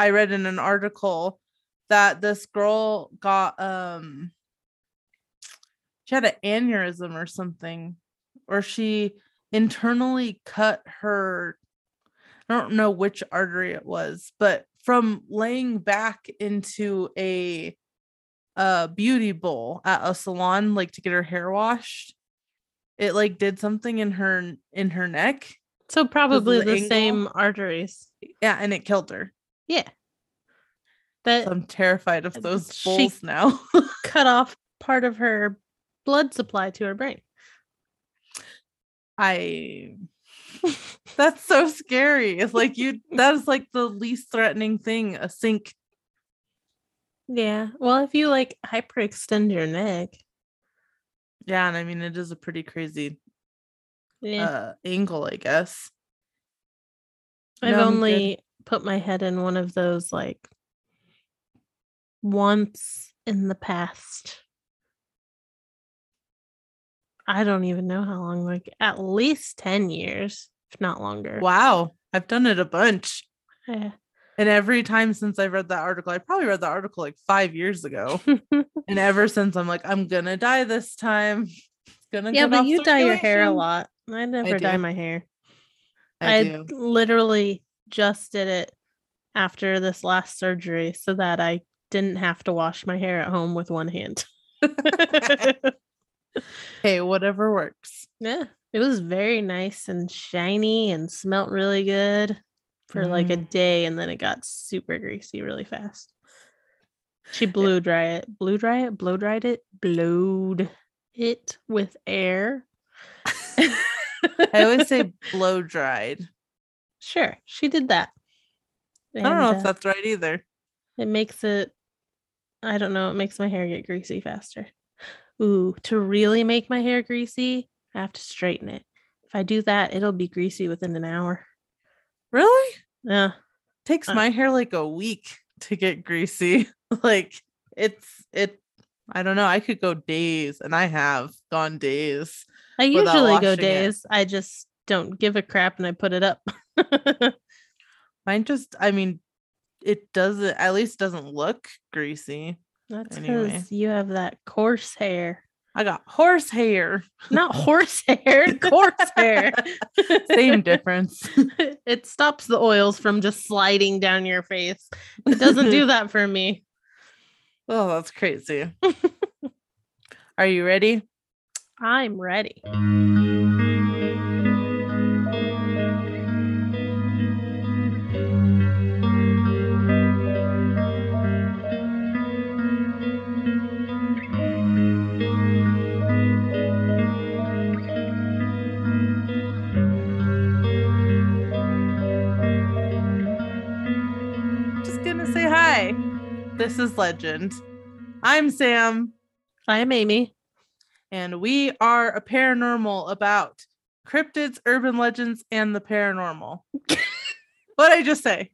I read in an article that this girl got um she had an aneurysm or something, or she internally cut her I don't know which artery it was, but from laying back into a uh beauty bowl at a salon like to get her hair washed it like did something in her in her neck. So probably the the, same arteries. yeah and it killed her Yeah. That i'm terrified of Uh, those she- now cut off part of her blood supply to her brain. i that's so scary it's like you that is like the least threatening thing a sink Yeah. Well, if you like hyperextend your neck. yeah and i mean it is a pretty crazy Yeah. uh angle i guess I've no, only put my head in one of those like once in the past. I don't even know how long, like at least 10 years, if not longer. wow i've done it a bunch Yeah. And every time since I read that article, I probably read that article like five years ago. and ever since I'm like, I'm gonna die this time. It's gonna yeah, but you dye your hair a lot. I never dye my hair. I, I, literally just did it after this last surgery so that I didn't have to wash my hair at home with one hand. Hey, whatever works. yeah, it was very nice and shiny and smelt really good for like a Mm. day and then it got super greasy really fast. She blew dry it, blew dry it, blow dried it, blowed it with air. I always say blow dried. Sure, she did that. I don't know And, if uh, that's right either. It makes it I don't know, it makes my hair get greasy faster. Ooh, to really make my hair greasy, I have to straighten it. If I do that, it'll be greasy within an hour. Really? Yeah. Takes Uh. my hair like a week to get greasy. like it's it I don't know. I could go days and I have gone days. I usually go washing it. days. I just don't give a crap and I put it up. Mine just I mean it doesn't at least doesn't look greasy. That's Anyway. because you have that coarse hair. I got horse hair. Not horse hair, coarse hair. Same difference. it stops the oils from just sliding down your face. It doesn't do that for me. Oh, that's crazy. Are you ready? I'm ready. This is Legend. I'm Samm, I'm Amy. and we are a paranormal about cryptids, urban legends, and the paranormal. what I just say?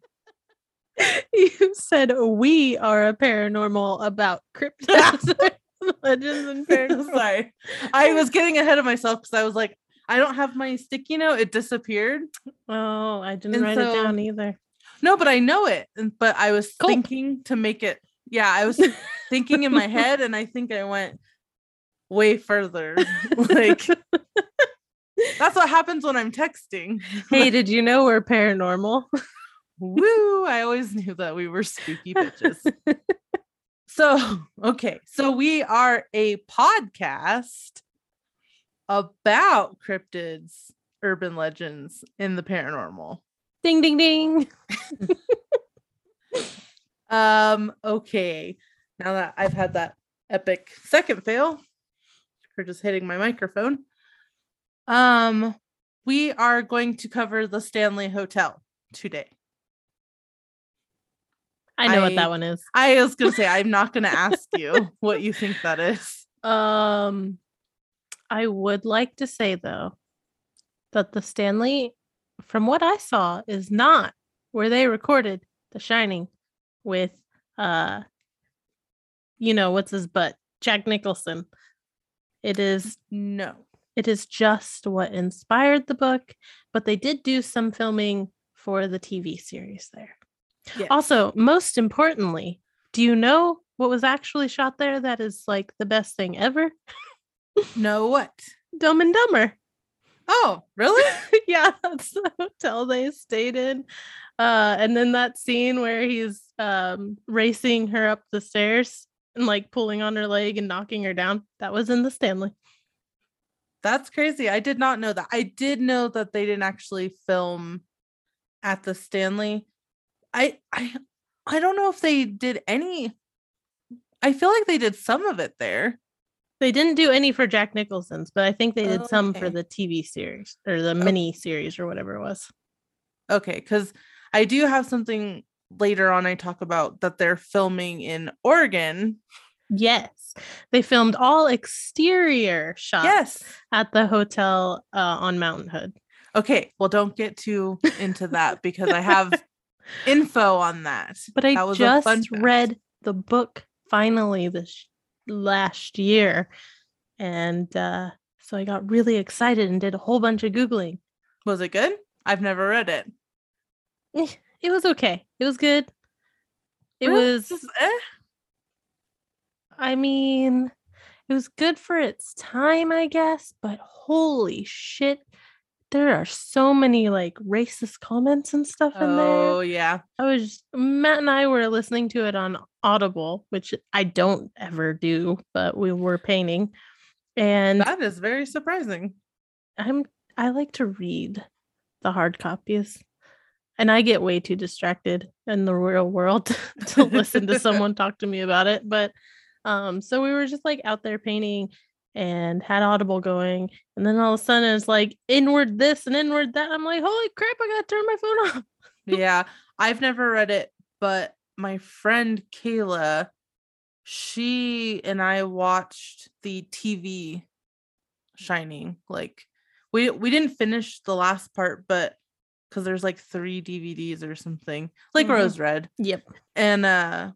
You said we are a paranormal about cryptids, legends, and paranormal. Sorry. I was getting ahead of myself because I was like, I don't have my sticky note. It disappeared. Oh, I didn't And write so- it down either. No, but I know it. But I was Cool. thinking to make it. Yeah, I was thinking in my head, and I think I went way further. like that's what happens when I'm texting. hey, did you know we're paranormal? Woo! I always knew that we were spooky bitches. so, okay, so we are a podcast about cryptids, urban legends, and the paranormal. Ding, ding, ding. Um, okay. Now that I've had that epic second fail for just hitting my microphone. Um, we are going to cover the Stanley Hotel today. I know what that one is. I was gonna say I'm not gonna ask you what you think that is. Um, I would like to say though that the Stanley, from what I saw, is not where they recorded The Shining with uh, you know what's his butt, Jack Nicholson. It is No. it is just what inspired the book, but they did do some filming for the TV series there. Yes. Also, most importantly, do you know what was actually shot there that is like the best thing ever? no what? Dumb and Dumber. Oh, really? yeah, that's the hotel they stayed in. Uh, and then that scene where he's um racing her up the stairs and like pulling on her leg and knocking her down. That was in the Stanley. That's crazy. I did not know that. I did know that they didn't actually film at the Stanley. I I I don't know if they did any I feel like they did some of it there. They didn't do any for Jack Nicholson's, but I think they did some for the TV series or the mini series or whatever it was. Okay, cuz I do have something later on I talk about that they're filming in Oregon. Yes. They filmed all exterior shots Yes. at the hotel uh, on Mountain Hood. Okay, well don't get too into that because I have info on that. But I That was just read the book finally this last year. And uh, so I got really excited and did a whole bunch of Googling. Was it good? I've never read it. Eh, It was okay. It was good. It Really? was, Just, eh? I mean, it was good for its time, I guess, but holy shit. There are so many like racist comments and stuff in there. Oh yeah. I was Matt and I were listening to it on Audible, which I don't ever do, but we were painting. And That is very surprising. I'm I like to read the hard copies. And I get way too distracted in the real world to listen to someone talk to me about it. But um, so we were just like out there painting and had Audible going. And then all of a sudden it's like inward this and inward that. I'm like, holy crap, I gotta turn my phone off. yeah, I've never read it, but my friend Kayla, she and I watched the TV Shining. Like we we didn't finish the last part, but because there's like three DVDs or something, like Mhm. Rose Red. Yep. and uh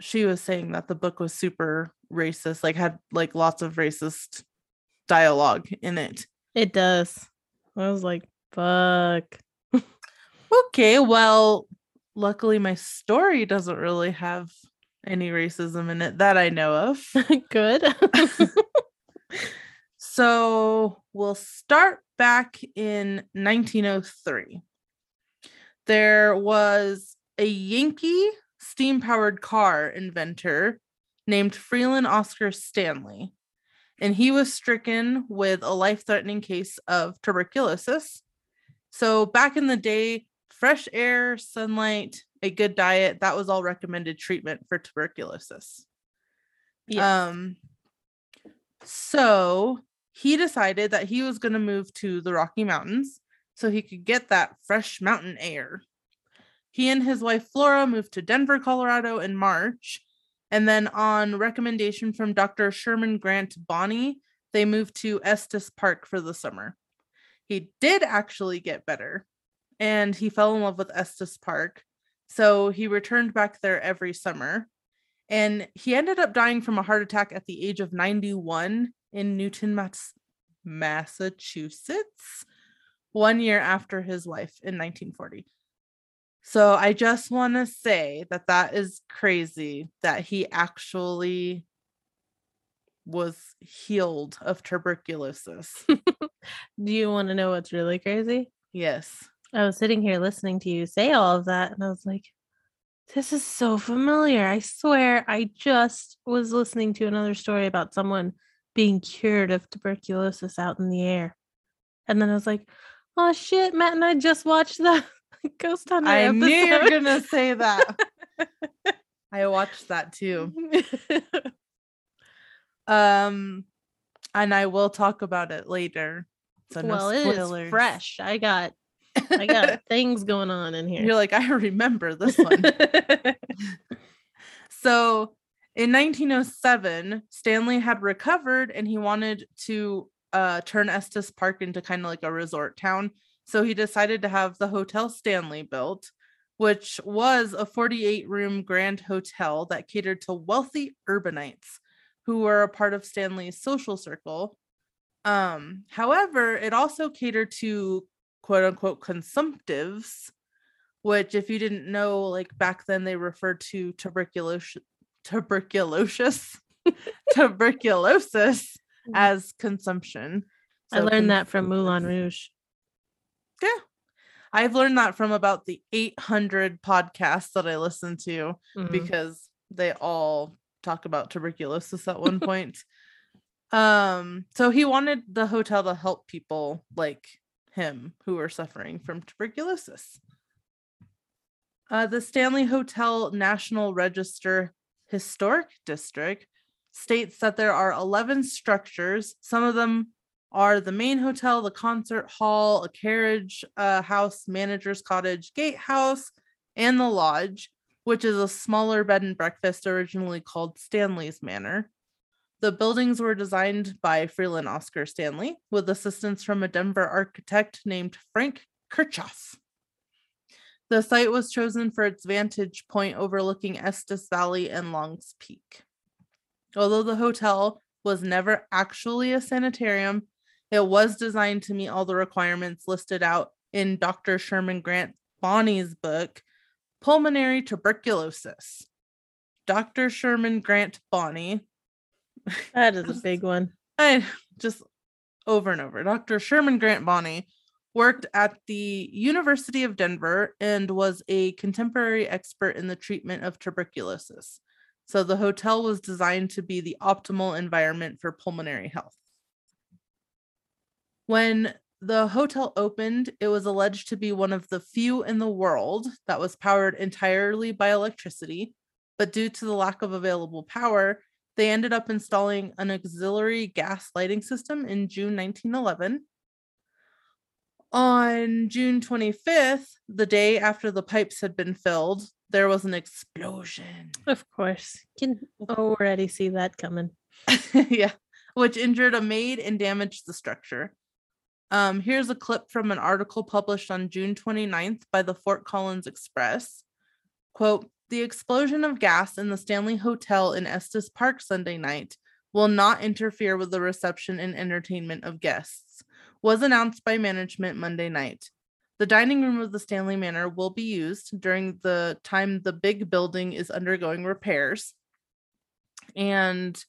she was saying that the book was super racist, like had like lots of racist dialogue in it. It does. I was like, fuck. Okay, well, luckily my story doesn't really have any racism in it that I know of. Good. so we'll start back in 1903. There was a Yankee steam powered car inventor named Freeland Oscar Stanley, and he was stricken with a life threatening case of tuberculosis. So back in the day, fresh air, sunlight, a good diet, that was all recommended treatment for tuberculosis. Yes. Um so he decided that he was going to move to the Rocky Mountains so he could get that fresh mountain air. He and his wife Flora moved to Denver, Colorado in March, and then on recommendation from Dr. Sherman Grant Bonney, they moved to Estes Park for the summer. He did actually get better and he fell in love with Estes Park. So he returned back there every summer. And he ended up dying from a heart attack at the age of 91 in Newton, Mass- Massachusetts, one year after his wife in 1940. So I just want to say that that is crazy that he actually was healed of tuberculosis. Do you want to know what's really crazy? yes. I was sitting here listening to you say all of that, and I was like, this is so familiar. I swear I just was listening to another story about someone being cured of tuberculosis out in the air. And then I was like, oh shit, Matt and I just watched the Ghost Hunter I episode. knew you were to say that. I watched that too. Um and I will talk about it later. So no well, it spoilers. is fresh. I got I got things going on in here. You're like, I remember this one. so in 1907, Stanley had recovered and he wanted to uh, turn Estes Park into kind of like a resort town. So he decided to have the Hotel Stanley built, which was a 48 room grand hotel that catered to wealthy urbanites who were a part of Stanley's social circle. Um, however, it also catered to quote unquote consumptives which if you didn't know, like back then they referred to tuberculosis tuberculosis tuberculosis Mm. as consumption. I learned that from Moulin Rouge. Yeah. I've learned that from about the 800 podcasts that I listen to Mhm. because they all talk about tuberculosis at one point. Um, so he wanted the hotel to help people like him who were suffering from tuberculosis. Uh, the Stanley Hotel National Register Historic District states that there are 11 structures. Some of them are the main hotel, the concert hall, a carriage uh, house, manager's cottage, gatehouse, and the lodge, which is a smaller bed and breakfast originally called Stanley's Manor. The buildings were designed by Freeland Oscar Stanley with assistance from a Denver architect named Frank Kirchhoff. The site was chosen for its vantage point overlooking Estes Valley and Longs Peak. Although the hotel was never actually a sanitarium, it was designed to meet all the requirements listed out in Dr. Sherman Grant Bonney's book, Pulmonary Tuberculosis. Dr. Sherman Grant Bonney, That is a big one. I just over and over. Dr. Sherman Grant Bonney worked at the University of Denver and was a contemporary expert in the treatment of tuberculosis. So the hotel was designed to be the optimal environment for pulmonary health. When the hotel opened, it was alleged to be one of the few in the world that was powered entirely by electricity. But due to the lack of available power, they ended up installing an auxiliary gas lighting system in June 1911. On June 25th, the day after the pipes had been filled, there was an explosion. Of course. Can already see that coming. yeah, which injured a maid and damaged the structure. Um, here's a clip from an article published on June 29th by the Fort Collins Express. Quote, the explosion of gas in the Stanley Hotel in Estes Park Sunday night will not interfere with the reception and entertainment of guests, was announced by management Monday night. The dining room of the Stanley Manor will be used during the time the big building is undergoing repairs. And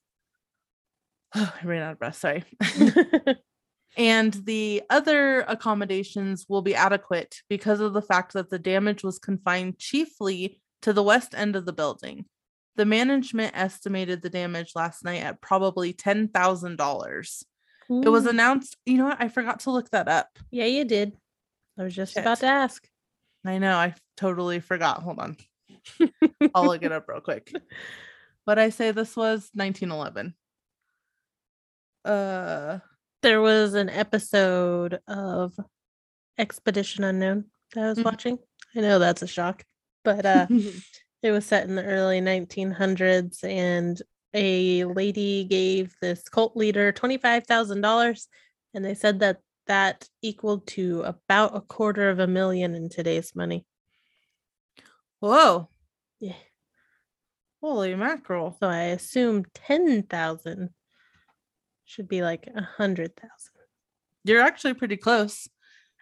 I ran out of breath, sorry. and the other accommodations will be adequate because of the fact that the damage was confined chiefly to the west end of the building. The management estimated the damage last night at probably $10,000. It was announced, you know what? I forgot to look that up. Yeah, you did. I was just Shit. about to ask. I know, I totally forgot. Hold on. I'll look it up real quick. But I say this was 1911. Uh There was an episode of Expedition Unknown that I was Mhm. watching. I know that's a shock, but uh it was set in the early 1900s and a lady gave this cult leader $25,000 and they said that that equaled to about a quarter of a million in today's money. whoa. Yeah. Holy mackerel. So I assume 10,000 should be like a 100,000. You're actually pretty close.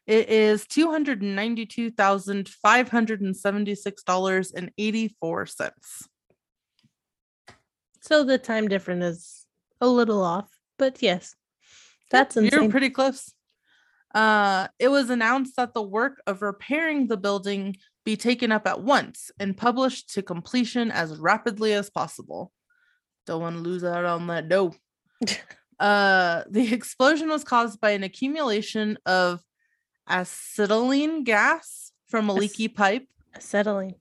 It is two hundred and ninety-two thousand five hundred and seventy-six dollars and eighty-four cents. So the time difference is a little off, but yes, that's insane. You're pretty close. Uh, it was announced that the work of repairing the building be taken up at once and published to completion as rapidly as possible. Don't want to lose out on that dough. Uh, the explosion was caused by an accumulation of acetylene gas from a Ac- leaky pipe. Acetylene.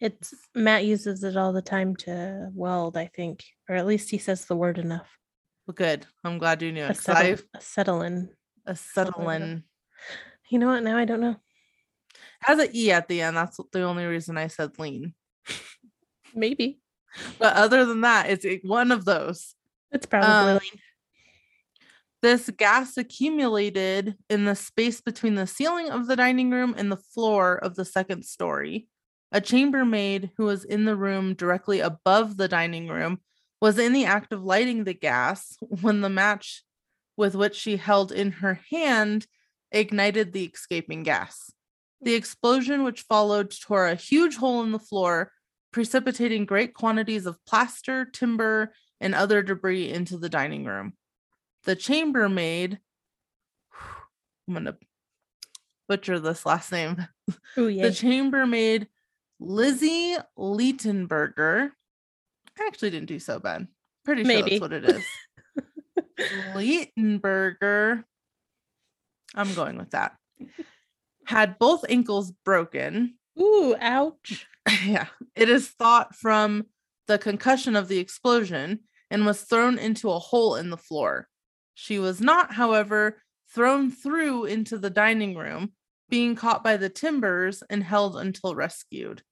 It's Matt uses it all the time to weld, I think, or at least he says the word enough. Well, good. I'm glad you knew it. Acetyl- acetylene. acetylene You know what? Now I don't know. has an e at the end. That's the only reason I said lean. Maybe But other than that, it's one of those. it's probably Um, lean. This gas accumulated in the space between the ceiling of the dining room and the floor of the second story. A chambermaid who was in the room directly above the dining room was in the act of lighting the gas when the match with which she held in her hand ignited the escaping gas. The mm. explosion, which followed, tore a huge hole in the floor, precipitating great quantities of plaster, timber, and other debris into the dining room. The chambermaid, I'm going to butcher this last name. Oh The chambermaid, Lizzie Leitenberger. I actually didn't do so bad. Pretty sure Maybe. that's what it is. Leitenberger. I'm going with that. Had both ankles broken. Ooh, ouch. yeah. It is thought from the concussion of the explosion and was thrown into a hole in the floor. She was not, however, thrown through into the dining room, being caught by the timbers and held until rescued.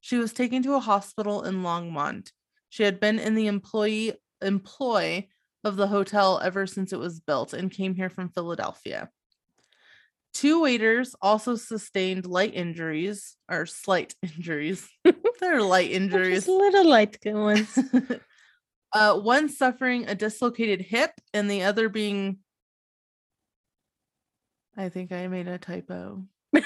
She was taken to a hospital in Longmont. She had been in the employee employ of the hotel ever since it was built and came here from Philadelphia. Two waiters also sustained light injuries or slight injuries. They're light injuries. Just little light ones. uh, one suffering a dislocated hip and the other being. I think I made a typo.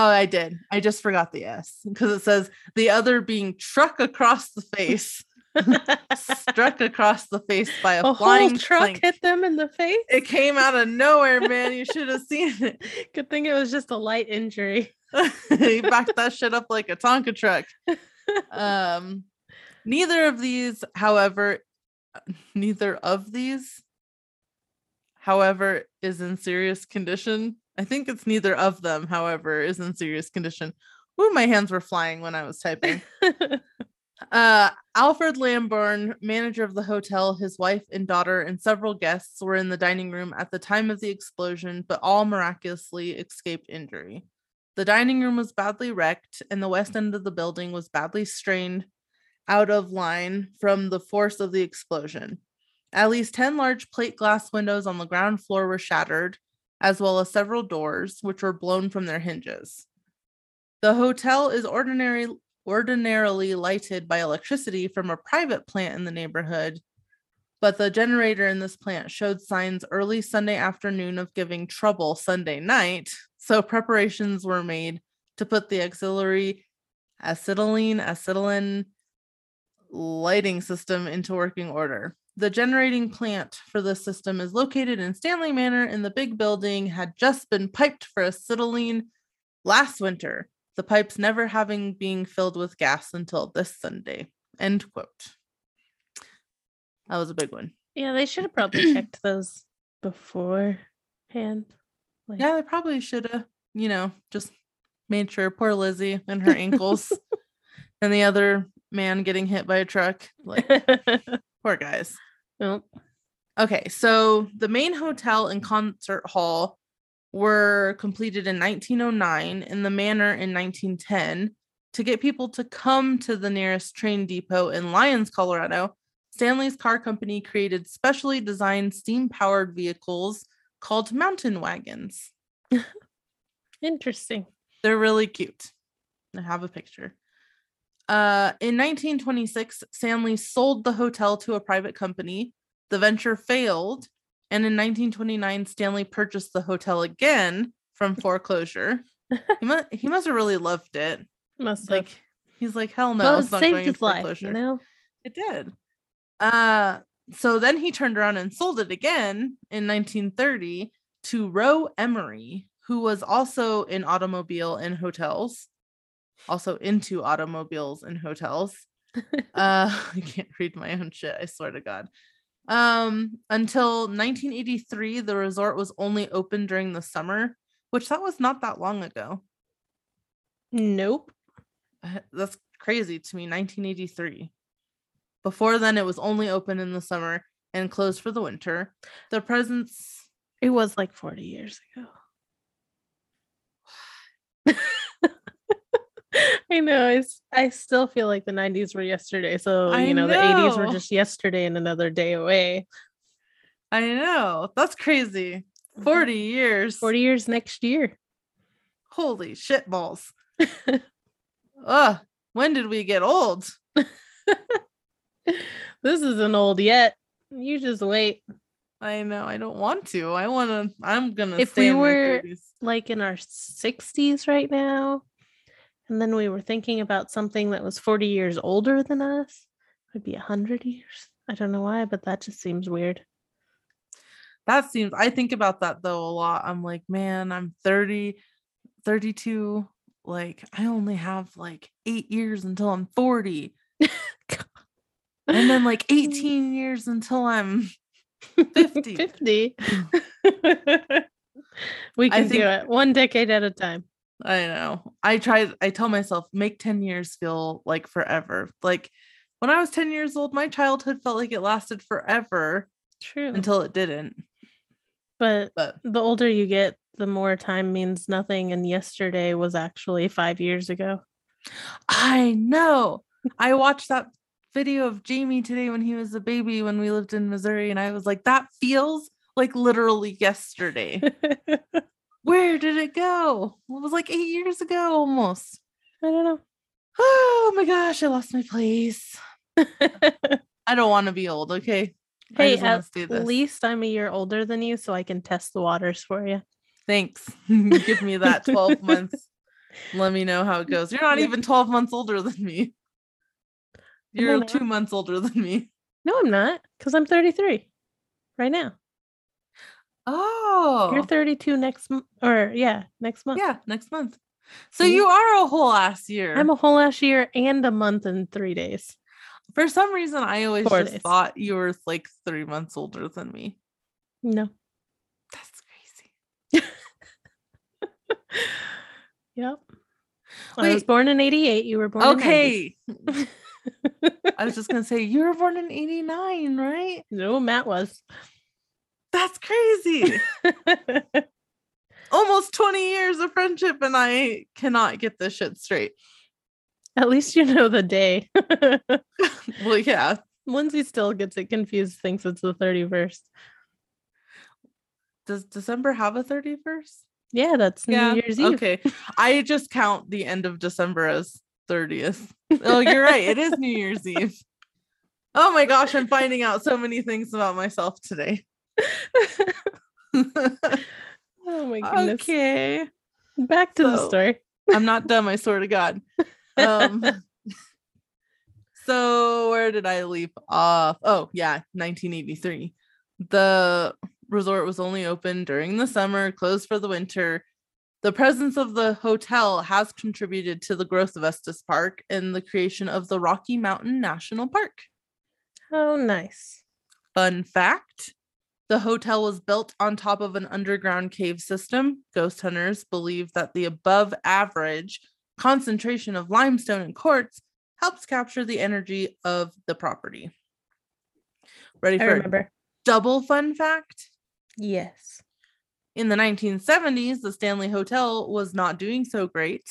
Oh, I did. I just forgot the S because it says the other being struck across the face, struck across the face by a, a flying truck plank. hit them in the face. It came out of nowhere, man. You should have seen it. Good thing it was just a light injury. he backed that shit up like a Tonka truck. Um, neither of these, however, neither of these, however, is in serious condition. I think it's neither of them, however, is in serious condition. Ooh, my hands were flying when I was typing. Uh, Alfred Lamborn, manager of the hotel, his wife and daughter, and several guests were in the dining room at the time of the explosion, but all miraculously escaped injury. The dining room was badly wrecked, and the west end of the building was badly strained out of line from the force of the explosion. At least 10 large plate glass windows on the ground floor were shattered, as well as several doors, which were blown from their hinges. The hotel is ordinary, ordinarily lighted by electricity from a private plant in the neighborhood, but the generator in this plant showed signs early Sunday afternoon of giving trouble Sunday night, so preparations were made to put the auxiliary acetylene acetylene lighting system into working order. The generating plant for this system is located in Stanley Manor in the big building had just been piped for acetylene last winter, the pipes never having been filled with gas until this Sunday. End quote. That was a big one. yeah, they should have probably checked those beforehand. Like, Yeah, they probably should have, you know, just made sure poor Lizzie and her ankles and the other man getting hit by a truck. Like, poor guys. Nope. Okay, so the main hotel and concert hall were completed in 1909 and the manor in 1910 to get people to come to the nearest train depot in Lyons, Colorado. Stanley's car company created specially designed steam powered vehicles called mountain wagons. Interesting. They're really cute. I have a picture. Uh, in 1926, Stanley sold the hotel to a private company. The venture failed, and in 1929, Stanley purchased the hotel again from foreclosure. he, must, he must have really loved it. Must have. He's like, hell no, well, it it's not saved going his life, you know? It did. Uh so then he turned around and sold it again in 1930 to Roe Emery, who was also in automobile and hotels, also into automobiles and hotels. uh I can't read my own shit, I swear to God. Um until 1983 the resort was only open during the summer, which that was not that long ago. Nope. Uh, That's crazy to me. 1983. Before then, it was only open in the summer and closed for the winter. The presence. It was like 40 years ago. I know. I still feel like the 90s were yesterday. So, I you know, the 80s were just yesterday and another day away. I know. That's crazy. Mm-hmm. 40 years. 40 years next year. Holy shit balls. Ugh. When did we get old? This isn't old yet. You just wait. I know. I don't want to. I want to. I'm gonna. If stay we were- 30s. Like in our 60s right now, and then we were thinking about something that was 40 years older than us, would be 100 years. I don't know why, but that just seems weird. that seems. I think about that though a lot. I'm like, man, I'm 30, 32. Like, I only have like eight years until I'm 40, and then like 18 years until I'm 50. 50. we can do it one decade at a time. I know. I try I tell myself, make 10 years feel like forever. Like when I was 10 years old, my childhood felt like it lasted forever True. until it didn't. but But the older you get, the more time means nothing. And yesterday was actually five years ago. I know. I watched that video of Jamie today when he was a baby when we lived in Missouri, and I was like, that feels like literally yesterday. Where did it go? It was like eight years ago almost. I don't know. Oh my gosh, I lost my place. I don't want to be old, okay? Hey, at least I'm a year older than you, so I can test the waters for you. Thanks. Give me that 12 months. Let me know how it goes. You're not even 12 months older than me. You're two months older than me. No, I'm not, because I'm 33 right now. Oh, You're 32 next month, or yeah, next month. yeah, next month. So See? you are a whole ass year. I'm a whole last year and a month and three days. For some reason, I always Four just days. thought you were like three months older than me. No. That's crazy. Yep. I was born in 88. You were born in 90. Okay. I was just gonna say you were born in '89, right? no, Matt was. That's crazy. Almost 20 years of friendship, and I cannot get this shit straight. At least you know the day. Well, yeah. Lindsay still gets it confused, thinks it's the 31st. Does December have a 31st? Yeah, that's New Year's Eve. Okay. I just count the end of December as 30th. Oh, you're right. It is New Year's Eve. Oh my gosh, I'm finding out so many things about myself today. oh my goodness. okay. Back to the story. I'm not dumb, I swear to God. Um so where did I leave off? Oh, yeah, 1983. The resort was only open during the summer, closed for the winter. The presence of the hotel has contributed to the growth of Estes Park and the creation of the Rocky Mountain National Park. Oh, nice. Fun fact the hotel was built on top of an underground cave system. Ghost hunters believe that the above average concentration of limestone and quartz helps capture the energy of the property. Ready I for a remember. double fun fact? Yes. In the 1970s, the Stanley Hotel was not doing so great.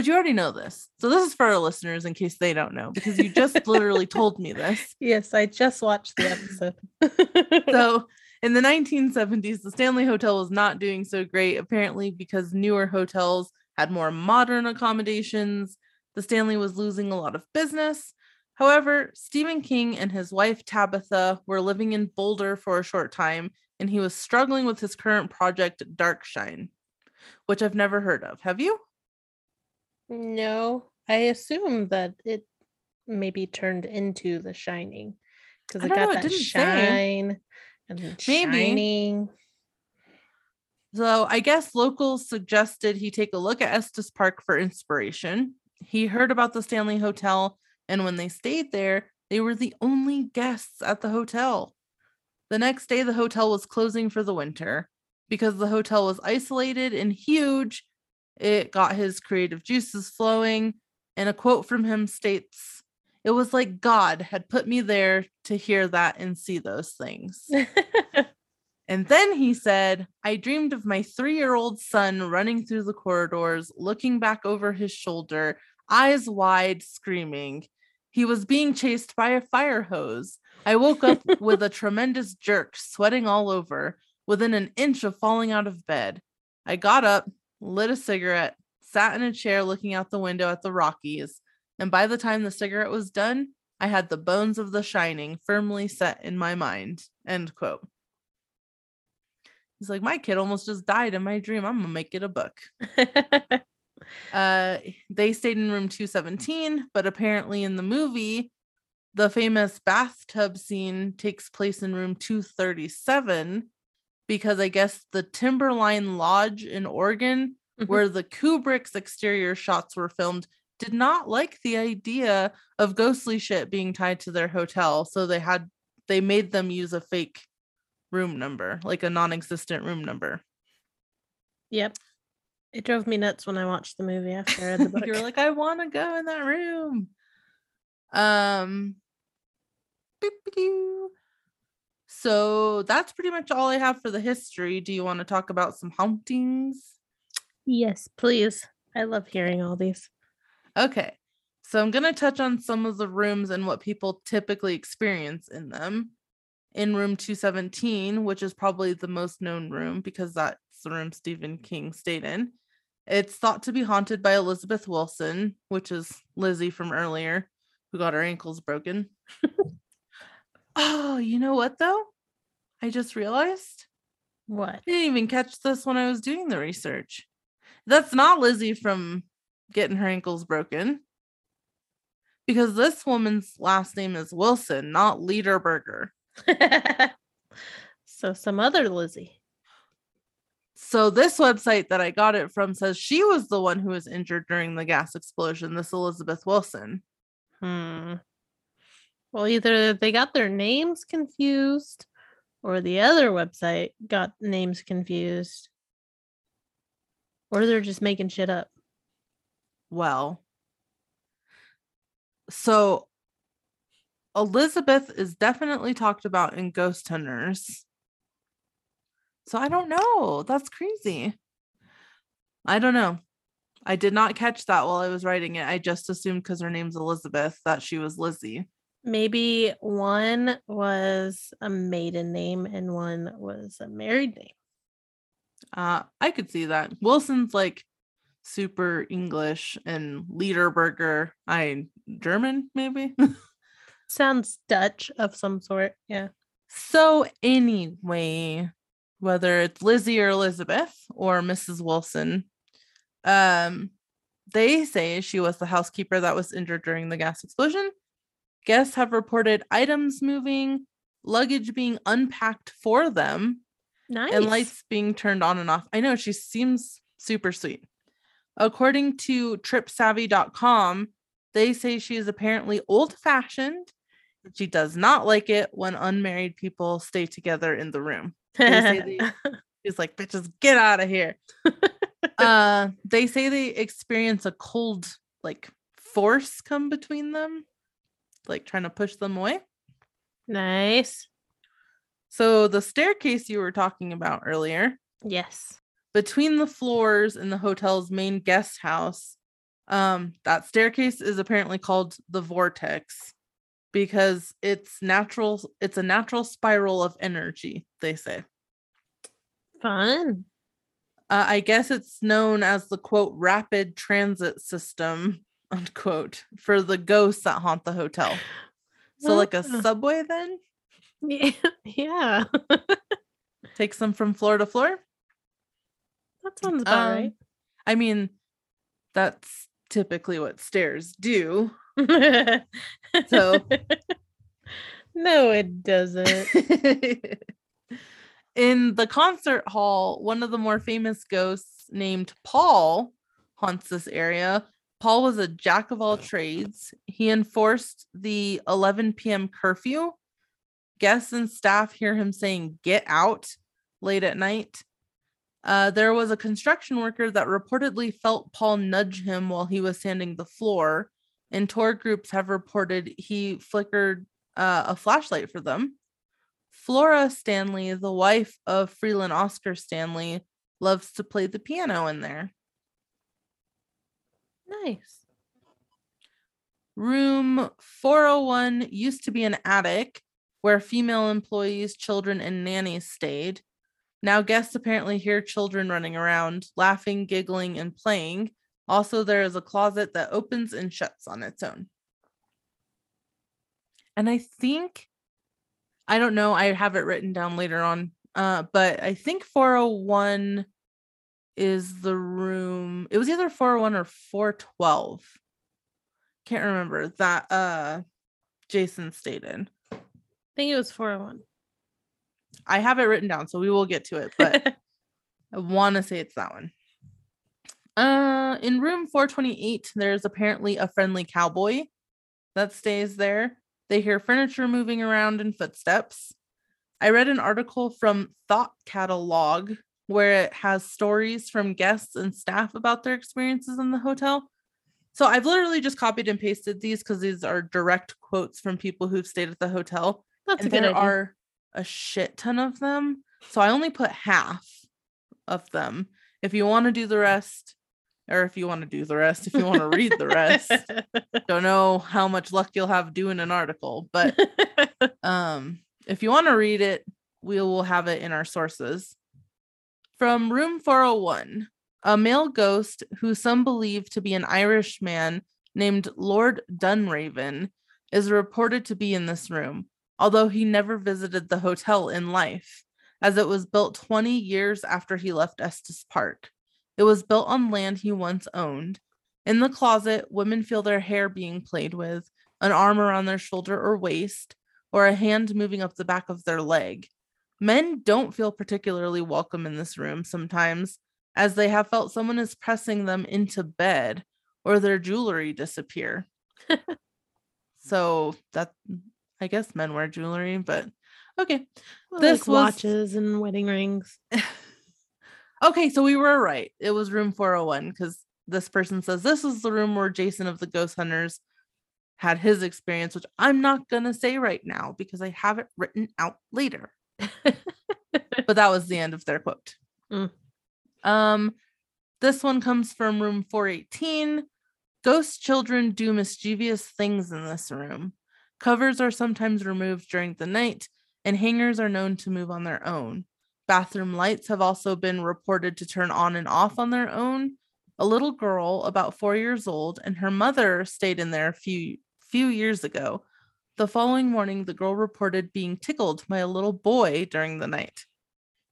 But you already know this. So this is for our listeners in case they don't know, because you just literally told me this. Yes, I just watched the episode. so in the 1970s the stanley hotel was not doing so great apparently because newer hotels had more modern accommodations the stanley was losing a lot of business however stephen king and his wife tabitha were living in boulder for a short time and he was struggling with his current project darkshine which i've never heard of have you no, I assume that it maybe turned into The Shining because it don't know, got it that say. shine and shining. So I guess locals suggested he take a look at Estes Park for inspiration. He heard about the Stanley Hotel, and when they stayed there, they were the only guests at the hotel. The next day, the hotel was closing for the winter. Because the hotel was isolated and huge, it got his creative juices flowing. And a quote from him states, It was like God had put me there to hear that and see those things. And then he said, I dreamed of my three year old son running through the corridors, looking back over his shoulder, eyes wide, screaming. He was being chased by a fire hose. I woke up with a tremendous jerk, sweating all over, within an inch of falling out of bed. I got up, lit a cigarette, sat in a chair looking out the window at the Rockies, and by the time the cigarette was done, I had the bones of the shining firmly set in my mind. End quote. He's like, my kid almost just died in my dream. I'm gonna make it a book. Uh, they stayed in room 217, but apparently in the movie, the famous bathtub scene takes place in room 237 because I guess the Timberline Lodge in Oregon, Mhm. where the Kubrick's exterior shots were filmed, did not like the idea of ghostly shit being tied to their hotel. So they had they made them use a fake room number, like a non-existent room number. yep. It drove me nuts when I watched the movie after I read the book. you were like, I want to go in that room. Um, beep, doo. So that's pretty much all I have for the history. Do you want to talk about some hauntings? yes, please. I love hearing all these. Okay, so I'm gonna touch on some of the rooms and what people typically experience in them. In room 217, which is probably the most known room because that's the room Stephen King stayed in. It's thought to be haunted by Elizabeth Wilson, which is Lizzie from earlier, who got her ankles broken. oh, you know what though? I just realized What? I didn't even catch this when I was doing the research. That's not Lizzie from getting her ankles broken. Because this woman's last name is Wilson, not Leaderberger. so some other Lizzie. So this website that I got it from says she was the one who was injured during the gas explosion, this Elizabeth Wilson. Hmm. Well, either they got their names confused or the other website got names confused. Or they're just making shit up. Well, so Elizabeth is definitely talked about in Ghost Hunters. So I don't know. That's crazy. I don't know. I did not catch that while I was writing it. I just assumed because her name's Elizabeth that she was Lizzie. Maybe one was a maiden name and one was a married name. Uh, I could see that. Wilson's like super English and Liederberger, I German maybe. Sounds Dutch of some sort. Yeah. So anyway, whether it's Lizzie or Elizabeth or Mrs. Wilson, um, they say she was the housekeeper that was injured during the gas explosion. Guests have reported items moving, luggage being unpacked for them, Nice. and lights being turned on and off. I know she seems super sweet. According to tripsavvy.com, they say she is apparently old fashioned. She does not like it when unmarried people stay together in the room. They they- She's like, bitches, get out of here. uh, they say they experience a cold, like, force come between them, like trying to push them away. nice. So, the staircase you were talking about earlier, Yes. between the floors in the hotel's main guest house um that staircase is apparently called the vortex because it's natural it's a natural spiral of energy they say Fun. uh, i guess it's known as the quote rapid transit system unquote for the ghosts that haunt the hotel so like a subway then Yeah. yeah. takes them from floor to floor that sounds about Um, right. i mean that's typically what stairs do so- no, it doesn't. in the concert hall, one of the more famous ghosts named Paul haunts this area. Paul was a jack of all trades. He enforced the 11 p.m. curfew. Guests and staff hear him saying, Get out late at night. Uh, there was a construction worker that reportedly felt Paul nudge him while he was sanding the floor, and tour groups have reported he flickered uh, a flashlight for them. Flora Stanley, the wife of Freeland Oscar Stanley, loves to play the piano in there. Nice. Room 401 used to be an attic where female employees, children, and nannies stayed. Now, guests apparently hear children running around, laughing, giggling, and playing. Also, there is a closet that opens and shuts on its own. and I think I don't know, I have it written down later on. Uh, but I think 401 is the room. It was either 401 or 412. Can't remember that uh Jason stayed in. I think it was 401. I have it written down, so we will get to it, but I want to say it's that one. Uh, in room 428, there's apparently a friendly cowboy that stays there. They hear furniture moving around and footsteps. I read an article from Thought Catalog where it has stories from guests and staff about their experiences in the hotel. So I've literally just copied and pasted these because these are direct quotes from people who've stayed at the hotel. That's and there idea. are a shit ton of them. So I only put half of them. If you want to do the rest, or if you want to do the rest, if you want to read the rest, don't know how much luck you'll have doing an article, but um if you want to read it, we will have it in our sources. From room 401, a male ghost who some believe to be an Irish man named Lord Dunraven is reported to be in this room, although he never visited the hotel in life, as it was built 20 years after he left Estes Park. It was built on land he once owned. In the closet, women feel their hair being played with, an arm around their shoulder or waist, or a hand moving up the back of their leg. Men don't feel particularly welcome in this room sometimes, as they have felt someone is pressing them into bed or their jewelry disappear. so that I guess men wear jewelry, but okay. Well, this like was- watches and wedding rings. Okay, so we were right. It was room 401 because this person says this is the room where Jason of the Ghost Hunters had his experience, which I'm not gonna say right now because I have it written out later. but that was the end of their quote. Mm. Um, this one comes from room 418. Ghost children do mischievous things in this room. Covers are sometimes removed during the night, and hangers are known to move on their own. Bathroom lights have also been reported to turn on and off on their own. A little girl, about four years old, and her mother stayed in there a few few years ago. The following morning, the girl reported being tickled by a little boy during the night.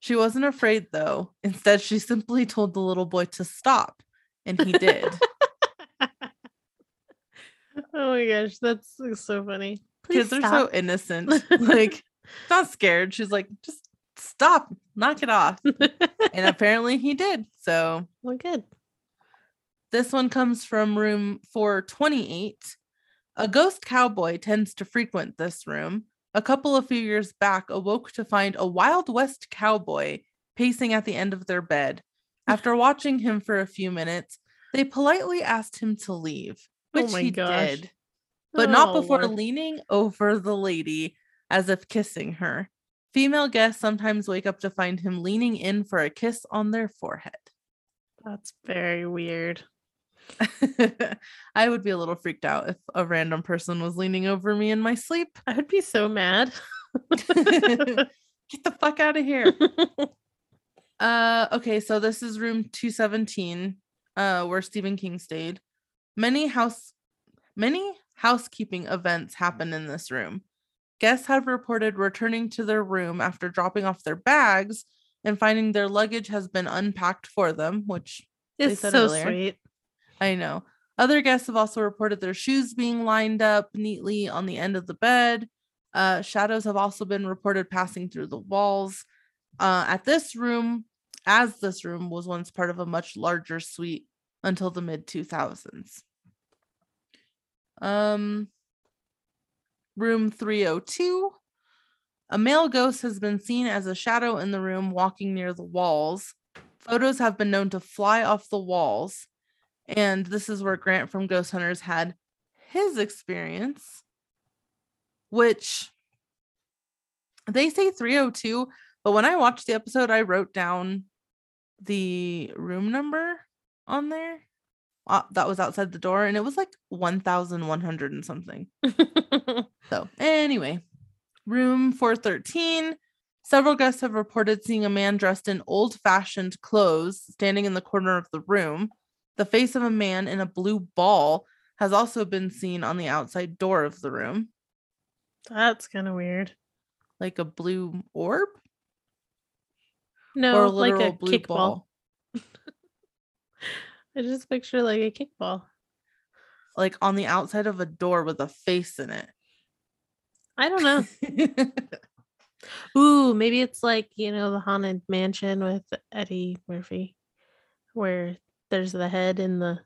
She wasn't afraid though. Instead, she simply told the little boy to stop, and he did. oh my gosh, that's so- so funny. Kids Please are so innocent. Like, not scared. She's like, just stop, knock it off. And apparently he did. So well, good. This one comes from room 428. A ghost cowboy tends to frequent this room. A couple of few years back awoke to find a Wild West cowboy pacing at the end of their bed. After watching him for a few minutes, they politely asked him to leave, Oh which my he gosh. did, but not Oh, before Lord. leaning over the lady as if kissing her. Female guests sometimes wake up to find him leaning in for a kiss on their forehead. That's very weird. I would be a little freaked out if a random person was leaning over me in my sleep. I would be so mad. Get the fuck out of here. Uh okay, so this is room 217, uh, where Stephen King stayed. Many house many housekeeping events happen in this room. Guests have reported returning to their room after dropping off their bags and finding their luggage has been unpacked for them, which They it's said so earlier. sweet. I know. Other guests have also reported their shoes being lined up neatly on the end of the bed. Uh, shadows have also been reported passing through the walls. Uh, at this room, as this room was once part of a much larger suite until the mid 2000s. Um, room 302. A male ghost has been seen as a shadow in the room walking near the walls. Photos have been known to fly off the walls. And this is where Grant from Ghost Hunters had his experience, which they say 302, but when I watched the episode, I wrote down the room number on there uh, that was outside the door, and it was like 1,100 and something. So, anyway, room 413. Several guests have reported seeing a man dressed in old fashioned clothes standing in the corner of the room. The face of a man in a blue ball has also been seen on the outside door of the room. That's kind of weird. like a blue orb No, or a like a blue kickball. ball I just picture like a kickball. like on the outside of a door with a face in it I don't know. Ooh, maybe it's like, you know, the haunted mansion with Eddie Murphy where there's the head in the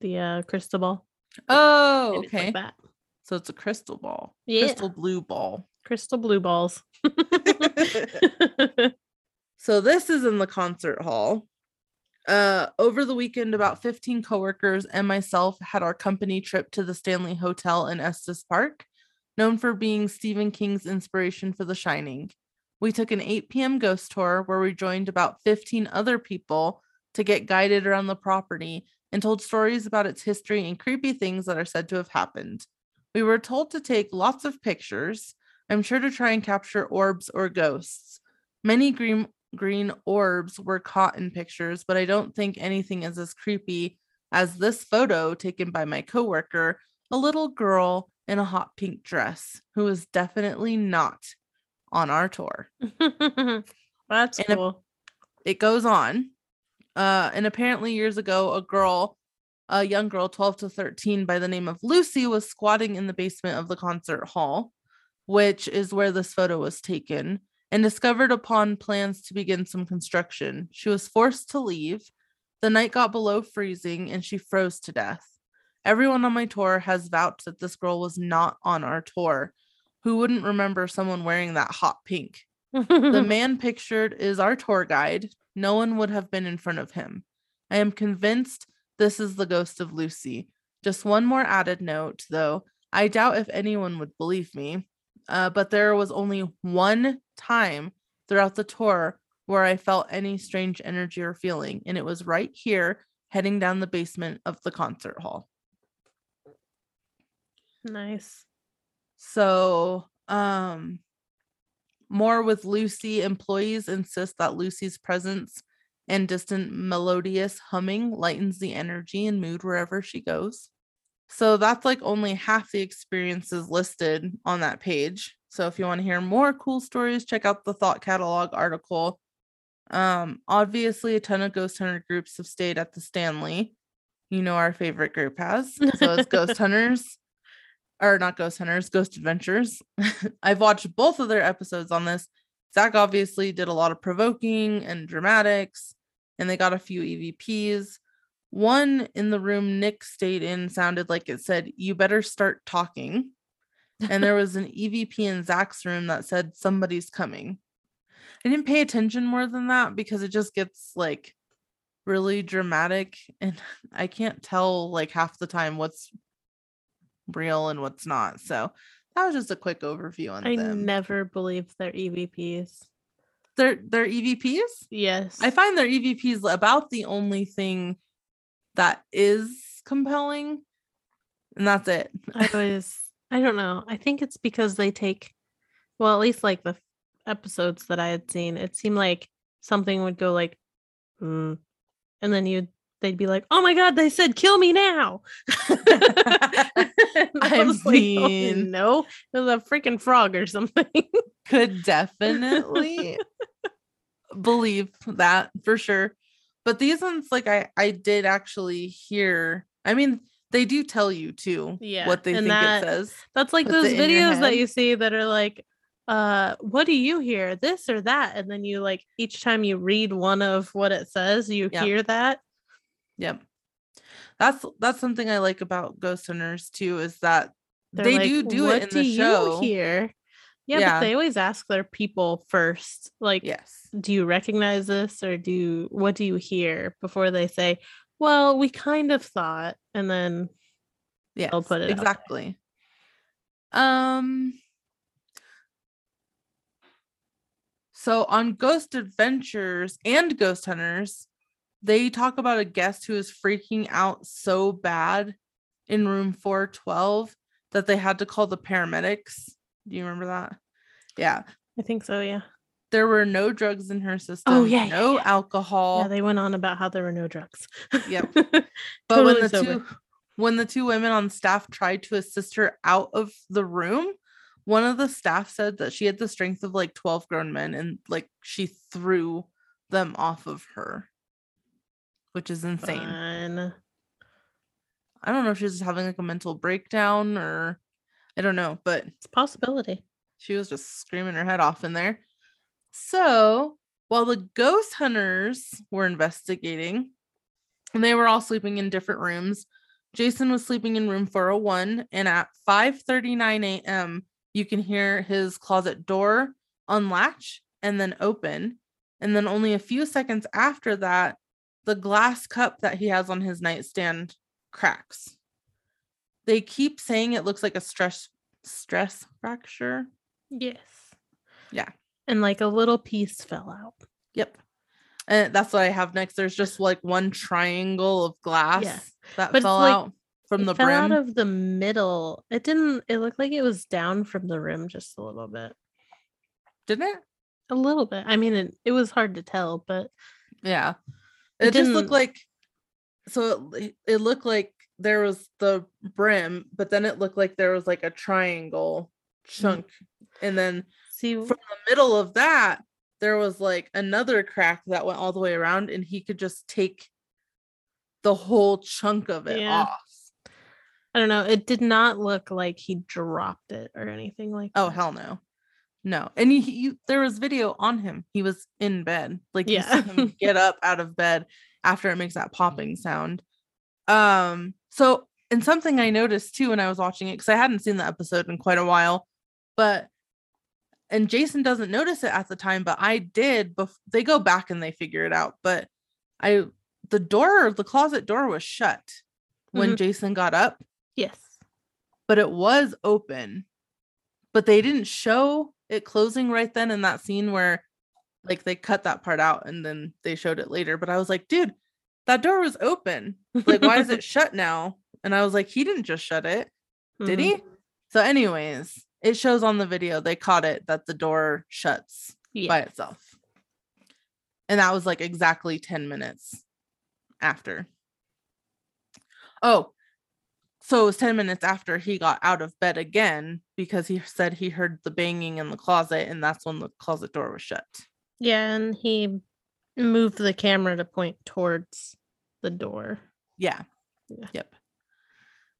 the uh crystal ball. oh okay like that. so it's a crystal ball Yeah. crystal blue ball Crystal blue balls. So this is in the concert hall. Uh, over the weekend, about 15 coworkers and myself had our company trip to the Stanley Hotel in Estes Park, known for being Stephen King's inspiration for The Shining. We took an 8 p.m. ghost tour where we joined about 15 other people to get guided around the property and told stories about its history and creepy things that are said to have happened. We were told to take lots of pictures. I'm sure to try and capture orbs or ghosts. Many green green orbs were caught in pictures, but I don't think anything is as creepy as this photo taken by my coworker, a little girl in a hot pink dress who was definitely not on our tour. That's And cool. It goes on. Uh, and apparently, years ago, a girl, a young girl, 12 to 13, by the name of Lucy, was squatting in the basement of the concert hall, which is where this photo was taken, and discovered upon plans to begin some construction. She was forced to leave. The night got below freezing and she froze to death. Everyone on my tour has vouched that this girl was not on our tour. Who wouldn't remember someone wearing that hot pink? The man pictured is our tour guide. No one would have been in front of him. I am convinced this is the ghost of Lucy. Just one more added note, though. I doubt if anyone would believe me, uh, but there was only one time throughout the tour where I felt any strange energy or feeling, and it was right here heading down the basement of the concert hall. nice. So, um, more with Lucy, employees insist that Lucy's presence and distant melodious humming lightens the energy and mood wherever she goes. So that's like only half the experiences listed on that page. So if you want to hear more cool stories, check out the Thought Catalog article. Um, obviously, a ton of ghost hunter groups have stayed at the Stanley. You know, our favorite group has. So it's Ghost Hunters, or not Ghost Hunters, Ghost Adventures. I've watched both of their episodes on this. Zach obviously did a lot of provoking and dramatics, and they got a few EVPs. One in the room Nick stayed in sounded like it said, You better start talking. And there was an EVP in Zach's room that said, Somebody's coming. I didn't pay attention more than that because it just gets like really dramatic and I can't tell like half the time what's real and what's not. So that was just a quick overview on I them. never believe they're EVPs. they're they're EVPs. Yes. I find their EVPs about the only thing that is compelling, and that's it. I always I don't know. I think it's because they take well, at least like the episodes that I had seen, it seemed like something would go like hmm, and then you'd they'd be like, "Oh my god, they said kill me now." I was like, "Oh, no, it was a freaking frog or something. Could definitely believe that for sure. But these ones, like I, I did actually hear. I mean, they do tell you too Yeah, what they think that- it says. That's like Puts those it in your videos that you see that are like, uh, what do you hear? This or that? And then you like each time you read one of what it says, you Yep. hear that. Yep. That's that's something I like about Ghost Hunters too, is that They're they like, do do what it in do the show. you hear? Yeah, Yeah. but they always ask their people first, like, Yes. do you recognize this or do you, what do you hear before they say, well, we kind of thought, and then Yes. put it exactly. Um so on Ghost Adventures and Ghost Hunters, they talk about a guest who is freaking out so bad in room 412 that they had to call the paramedics. Do you remember that? Yeah. I think so, yeah. There were no drugs in her system. Oh, yeah, yeah, no yeah. alcohol. Yeah, they went on about how there were no drugs. Yep. But Totally when the sober. two when the two women on staff tried to assist her out of the room, one of the staff said that she had the strength of like 12 grown men and like she threw them off of her, which is insane. Fun. I don't know if she's just having like a mental breakdown or I don't know, but It's a possibility. she was just screaming her head off in there. So while the ghost hunters were investigating, and they were all sleeping in different rooms, Jason was sleeping in room 401, and at 5:39 a.m., you can hear his closet door unlatch and then open. And then only a few seconds after that, the glass cup that he has on his nightstand cracks. They keep saying it looks like a stress stress fracture. Yes. Yeah. And like a little piece fell out. Yep. And that's what I have next. There's just like one triangle of glass that But fell like- out from the fell brim. out of the middle. It didn't. It looked like it was down from the rim just a little bit. Didn't it? A little bit. I mean, it, it was hard to tell, but Yeah. It It, just looked like so it, it looked like there was the brim, but then it looked like there was like a triangle mm-hmm. chunk. And then see, from the middle of that, there was like another crack that went all the way around, and he could just take the whole chunk of it Yeah. off. I don't know. It did not look like he dropped it or anything like. Oh that. hell no. No. And he, he there was video on him. He was in bed. Like you see Yeah. him get up out of bed after it makes that popping sound. Um so and something I noticed too when I was watching it because I hadn't seen the episode in quite a while, but and Jason doesn't notice it at the time, but I did. Bef- they go back and they figure it out. But I, the door, the closet door was shut when Mhm. Jason got up Yes. but it was open. But they didn't show it closing right then in that scene where like they cut that part out and then they showed it later. But I was like, dude, that door was open. Like, why is it shut now? And I was like, he didn't just shut it, did Mhm. he? So, anyways, it shows on the video they caught it that the door shuts Yeah. by itself. And that was like exactly 10 minutes after. Oh, so it was 10 minutes after he got out of bed again because he said he heard the banging in the closet and that's when the closet door was shut. Yeah, and he moved the camera to point towards the door. Yeah. Yeah. Yep.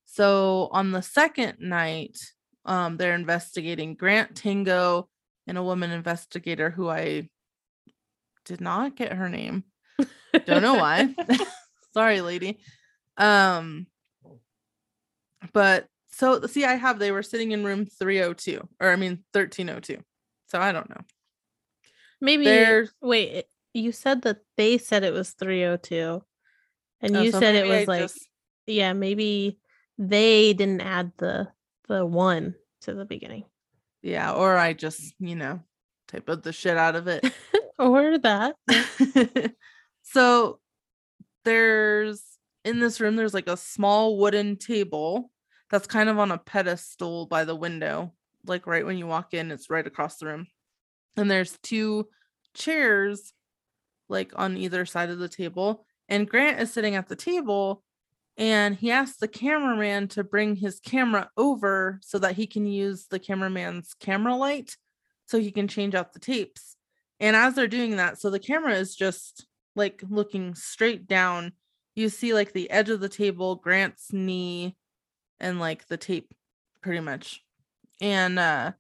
So on the second night, um, they're investigating Grant Tango and a woman investigator who I did not get her name. Don't know why. Sorry, lady. Um, but so see, I have they were sitting in room 302, or I mean 1302. So I don't know. Maybe They're wait, you said that they said it was 302 and oh, you so said it maybe I was like just- yeah, maybe they didn't add the the one to the beginning. yeah, or I just, you know, typoed the shit out of it. Or that. so there's in this room there's like a small wooden table that's kind of on a pedestal by the window like right when you walk in it's right across the room and there's two chairs like on either side of the table and grant is sitting at the table and he asks the cameraman to bring his camera over so that he can use the cameraman's camera light so he can change out the tapes and as they're doing that, so the camera is just like looking straight down. You see like the edge of the table, Grant's knee, and like the tape pretty much. And uh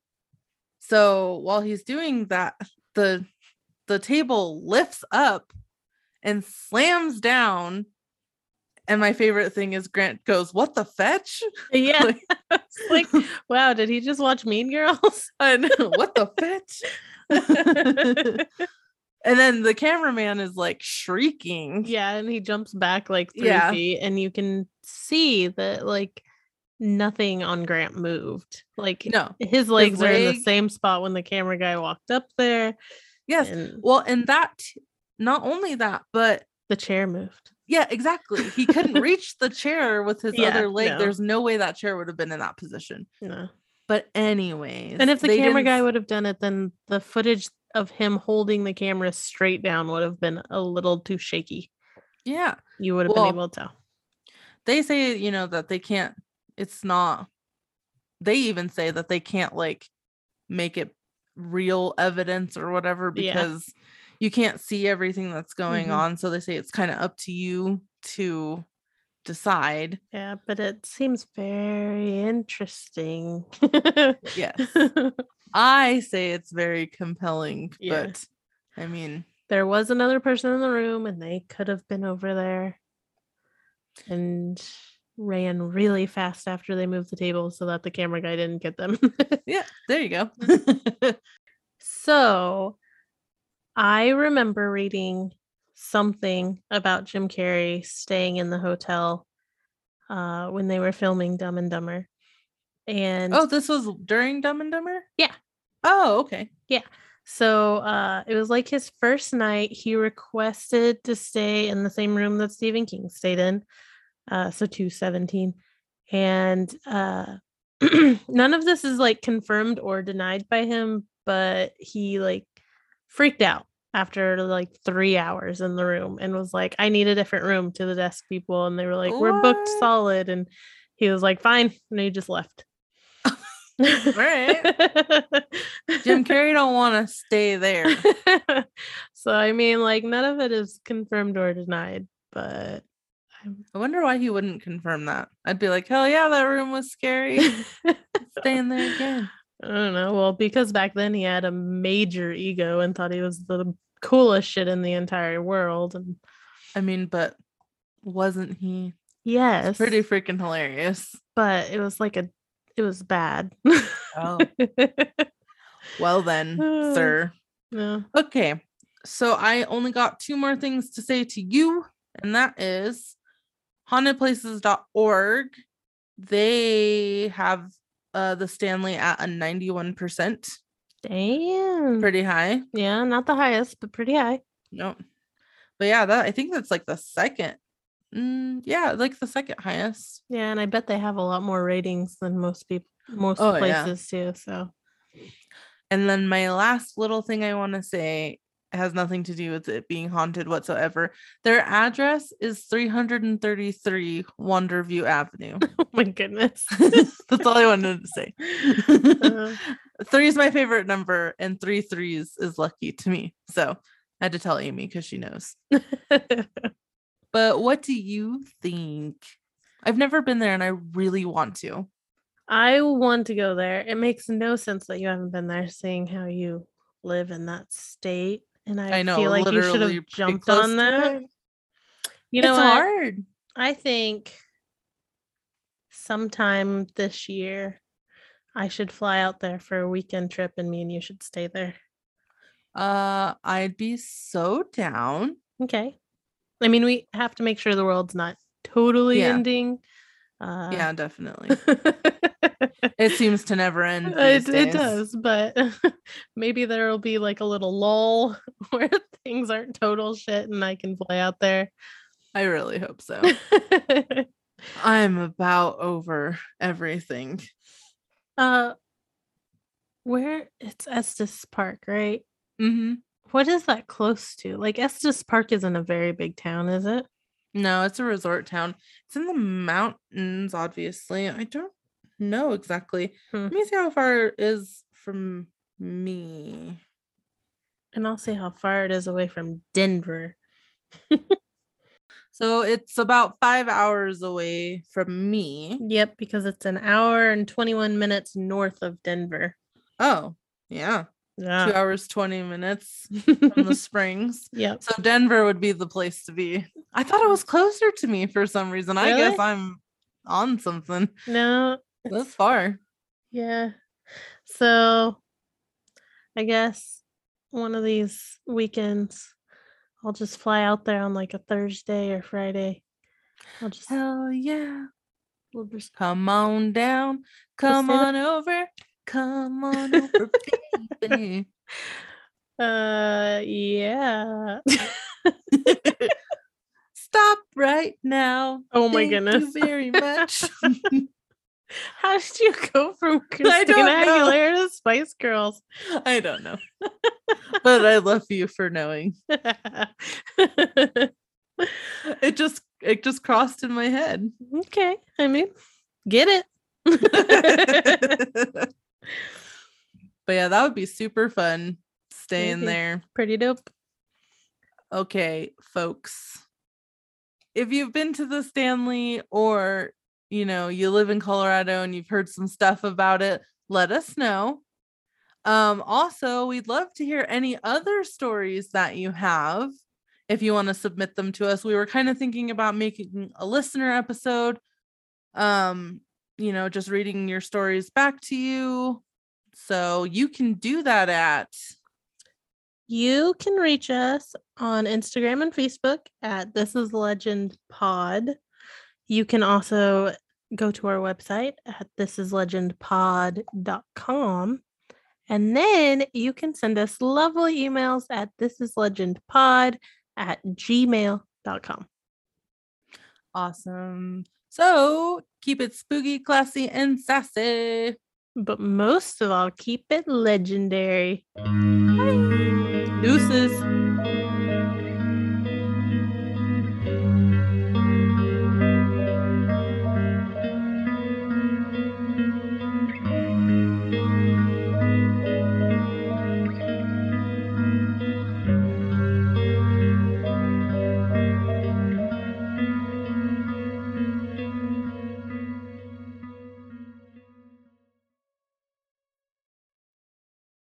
so while he's doing that, the the table lifts up and slams down. And my favorite thing is Grant goes, What the fetch? Yeah. Like- like, wow, did he just watch Mean Girls? I know, what the fetch? And then the cameraman is like shrieking. yeah, and he jumps back like three Yeah. feet, and you can see that like nothing on Grant moved. Like No. his legs are in the same spot when the camera guy walked up there. Yes. And Well, and that not only that, but the chair moved. yeah, exactly. He couldn't reach the chair with his Yeah, other leg. no. There's no way that chair would have been in that position. No. But anyways, And if the camera didn't guy would have done it, then the footage of him holding the camera straight down would have been a little too shaky. yeah, You would have Well, been able to tell. they say you know that they can't. It's not. They even say that they can't like make it real evidence or whatever Yeah. because you can't see everything that's going Mhm. on. So they say it's kind of up to you to decide. Yeah, but it seems very interesting. Yes. I say it's very compelling, Yeah. but I mean, there was another person in the room and they could have been over there and ran really fast after they moved the table so that the camera guy didn't get them. yeah, there you go. so I remember reading something about Jim Carrey staying in the hotel uh, when they were filming Dumb and Dumber. And oh, this was during Dumb and Dumber? Yeah. Oh, okay. Yeah. So uh it was like his first night. He requested to stay in the same room that Stephen King stayed in. Uh so 217. And uh none of this is like confirmed or denied by him, but he like freaked out after like three hours in the room and was like, I need a different room to the desk people. And they were like, We're booked solid. And he was like, Fine. And he just left. All right. Jim Carrey don't want to stay there. so I mean, like none of it is confirmed or denied, but I'm I wonder why he wouldn't confirm that. I'd be like, hell yeah, that room was scary. Stay in there again. I don't know. Well, because back then he had a major ego and thought he was the coolest shit in the entire world. And I mean, but wasn't he? yes, Pretty freaking hilarious. but it was like a, it was bad. Oh. Well then, Uh. sir. no. Okay. So I only got two more things to say to you, and that is hauntedplaces.org. They have uh the Stanley at a 91%. Damn. Pretty high. yeah, not the highest, but pretty high. No. But yeah, that I think that's like the second. Mm, yeah, like the second highest. Yeah, and I bet they have a lot more ratings than most people, most Oh, yeah. places too. So And then my last little thing I want to say has nothing to do with it being haunted whatsoever. Their address is 333 Wonderview Avenue. oh my goodness. That's all I wanted to say. Uh, three is my favorite number, and three threes is lucky to me. So I had to tell Amy because she knows. But what do you think? I've never been there and I really want to. I want to go there. It makes no sense that you haven't been there, seeing how you live in that state. And I, I know. feel like you should have jumped on that. You know it's what? hard. I think sometime this year I should fly out there for a weekend trip and me and you should stay there. Uh, I'd be so down. Okay. I mean, we have to make sure the world's not totally Yeah. ending. Uh, yeah, definitely. It seems to never end. it, it does, but maybe there will be like a little lull where things aren't total shit and I can fly out there. I really hope so. I'm about over everything. uh, where it's Estes Park, right? Mm-hmm. What is that close to? Like Estes Park isn't a very big town, is it? No, it's a resort town. It's in the mountains, obviously. I don't know exactly. Hmm. Let me see how far it is from me. And I'll see how far it is away from Denver. So it's about five hours away from me. Yep, because it's an hour and 21 minutes north of Denver. Oh, yeah. Two hours, 20 minutes from the springs. yeah So Denver would be the place to be. I thought it mm. was closer to me for some reason. I guess I'm on something. No, That's far. Yeah. So I guess one of these weekends I'll just fly out there on like a Thursday or Friday. I'll just Hell yeah. we'll just Come on down. Come on over. Come on over, baby. uh yeah. Stop right now. oh my Thank goodness. You very much. How did you go from Christina. Aguilera to Spice Girls? I don't know. But I love you for knowing. It just it just crossed in my head. okay. I mean, get it. But yeah, that would be super fun staying there. Pretty dope. Okay, folks. If you've been to the Stanley or you know you live in Colorado and you've heard some stuff about it, let us know. Um, also, we'd love to hear any other stories that you have if you want to submit them to us. We were kind of thinking about making a listener episode. Um, you know, just reading your stories back to you. So you can do that at You can reach us on Instagram and Facebook at This Is Legend Pod. You can also go to our website at thisislegendpod.com. And then you can send us lovely emails at thisislegendpod at gmail.com. awesome. So keep it spooky, classy, and sassy. But most of all, keep it legendary. Deuces.